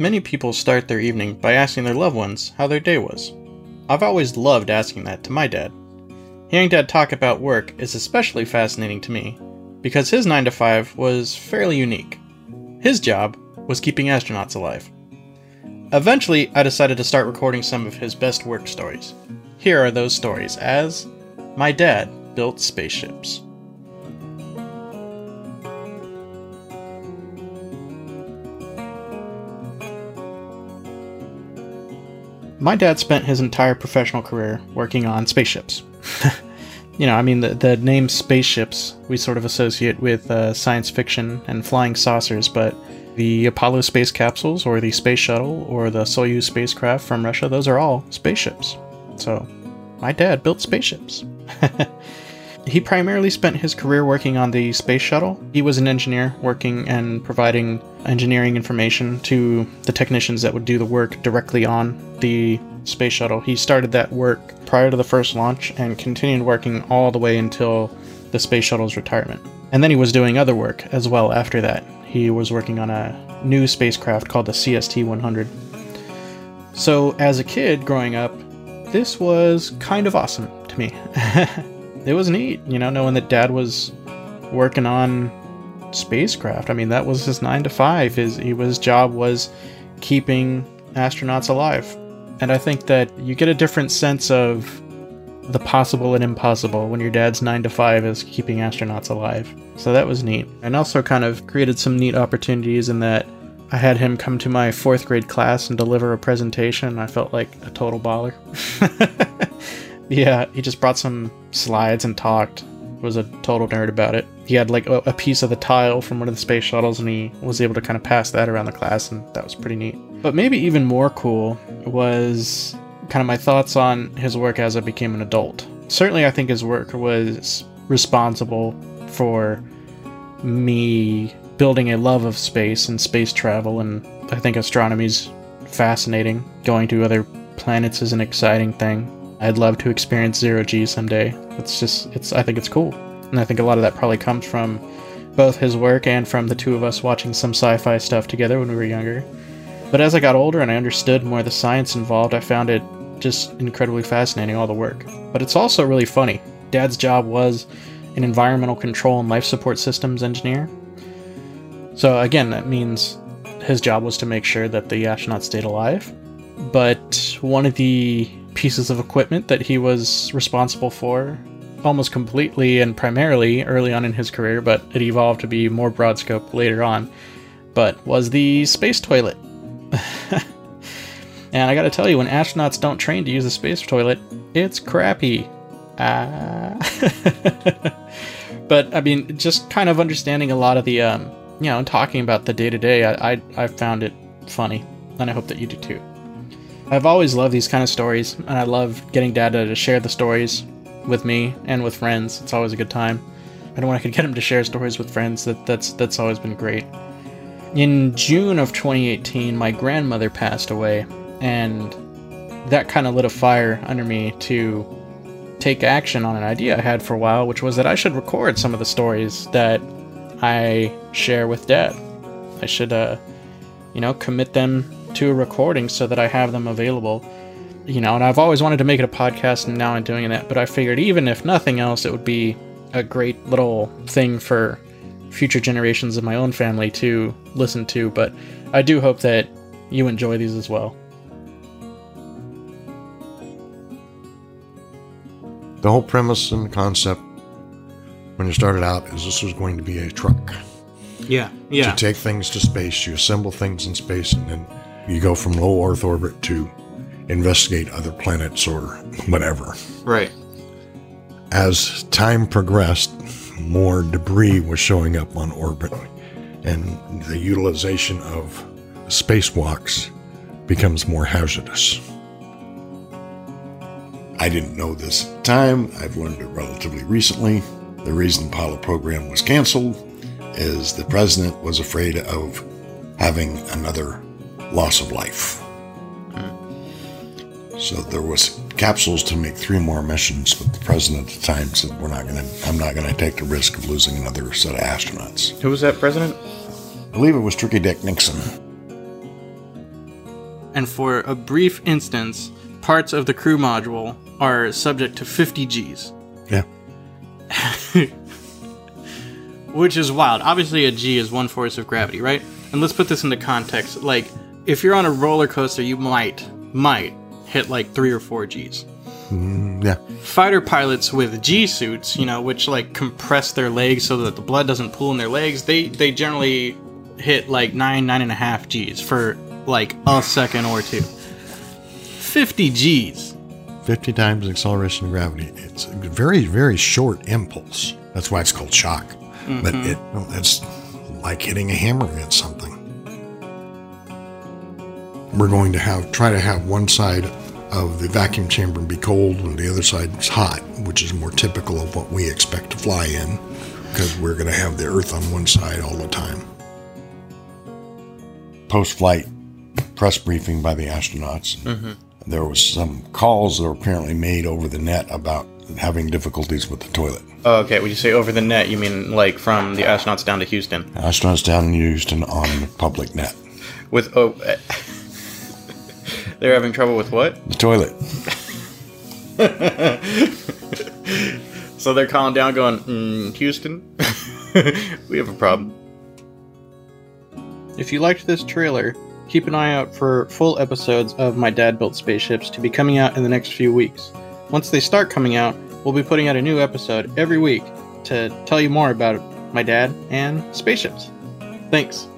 Many people start their evening by asking their loved ones how their day was. I've always loved asking that to my dad. Hearing dad talk about work is especially fascinating to me because his 9 to 5 was fairly unique. His job was keeping astronauts alive. Eventually, I decided to start recording some of his best work stories. Here are those stories as My Dad Built Spaceships. My dad spent his entire professional career working on spaceships. you know, I mean, the, the name spaceships we sort of associate with uh, science fiction and flying saucers, but the Apollo space capsules, or the space shuttle, or the Soyuz spacecraft from Russia, those are all spaceships. So, my dad built spaceships. he primarily spent his career working on the space shuttle. He was an engineer working and providing engineering information to the technicians that would do the work directly on the space shuttle. He started that work prior to the first launch and continued working all the way until the space shuttle's retirement. And then he was doing other work as well after that. He was working on a new spacecraft called the CST 100. So, as a kid growing up, this was kind of awesome to me. it was neat, you know, knowing that dad was working on spacecraft. I mean, that was his 9 to 5. His his job was keeping astronauts alive. And I think that you get a different sense of the possible and impossible when your dad's 9 to 5 is keeping astronauts alive. So that was neat. And also kind of created some neat opportunities in that I had him come to my fourth grade class and deliver a presentation. I felt like a total baller. yeah, he just brought some slides and talked. Was a total nerd about it. He had like a, piece of the tile from one of the space shuttles, and he was able to kind of pass that around the class, and that was pretty neat. But maybe even more cool was kind of my thoughts on his work as I became an adult. Certainly, I think his work was responsible for me building a love of space and space travel, and I think astronomy's fascinating. Going to other planets is an exciting thing. I'd love to experience zero G someday. It's just, it's, I think it's cool. And I think a lot of that probably comes from both his work and from the two of us watching some sci fi stuff together when we were younger. But as I got older and I understood more of the science involved, I found it just incredibly fascinating, all the work. But it's also really funny. Dad's job was an environmental control and life support systems engineer. So, again, that means his job was to make sure that the astronauts stayed alive. But one of the pieces of equipment that he was responsible for almost completely and primarily early on in his career, but it evolved to be more broad scope later on, but was the space toilet. and I gotta tell you, when astronauts don't train to use a space toilet, it's crappy. Ah. but I mean, just kind of understanding a lot of the, um, you know, talking about the day to day, I I found it funny, and I hope that you do too. I've always loved these kind of stories, and I love getting Dad to share the stories with me and with friends. It's always a good time. And when I could get him to share stories with friends, that that's that's always been great. In June of 2018, my grandmother passed away, and that kind of lit a fire under me to take action on an idea I had for a while, which was that I should record some of the stories that I share with Dad. I should, uh, you know, commit them to a recording so that I have them available. You know, and I've always wanted to make it a podcast, and now I'm doing that. But I figured, even if nothing else, it would be a great little thing for future generations of my own family to listen to. But I do hope that you enjoy these as well. The whole premise and concept when you started out is this was going to be a truck. Yeah, yeah. To take things to space, you assemble things in space, and then you go from low Earth orbit to investigate other planets or whatever. Right. As time progressed, more debris was showing up on orbit, and the utilization of spacewalks becomes more hazardous. I didn't know this at the time. I've learned it relatively recently. The reason the Apollo program was canceled is the president was afraid of having another loss of life. So there was capsules to make three more missions, but the president at the time said, "We're not going to. I'm not going to take the risk of losing another set of astronauts." Who was that president? I believe it was Tricky Dick Nixon. and for a brief instance, parts of the crew module are subject to 50 Gs. Yeah. Which is wild. Obviously, a G is one force of gravity, right? And let's put this into context. Like, if you're on a roller coaster, you might, might hit like three or four Gs. Mm, yeah. Fighter pilots with G suits, you know, which like compress their legs so that the blood doesn't pool in their legs, they they generally hit like nine, nine and a half Gs for like a second or two. 50 Gs. 50 times the acceleration of gravity. It's a very, very short impulse. That's why it's called shock. But it, well, it's like hitting a hammer against something. We're going to have try to have one side of the vacuum chamber be cold and the other side is hot, which is more typical of what we expect to fly in because we're going to have the Earth on one side all the time. Post flight press briefing by the astronauts. Mm-hmm. There was some calls that were apparently made over the net about having difficulties with the toilet. Oh, okay, when you say over the net, you mean like from the astronauts down to Houston? Astronauts down in Houston on the public net. With oh, they're having trouble with what? The toilet. So they're calling down, going, mm, Houston, we have a problem. If you liked this trailer, keep an eye out for full episodes of My Dad Built Spaceships to be coming out in the next few weeks. Once they start coming out, we'll be putting out a new episode every week to tell you more about my dad and spaceships. Thanks.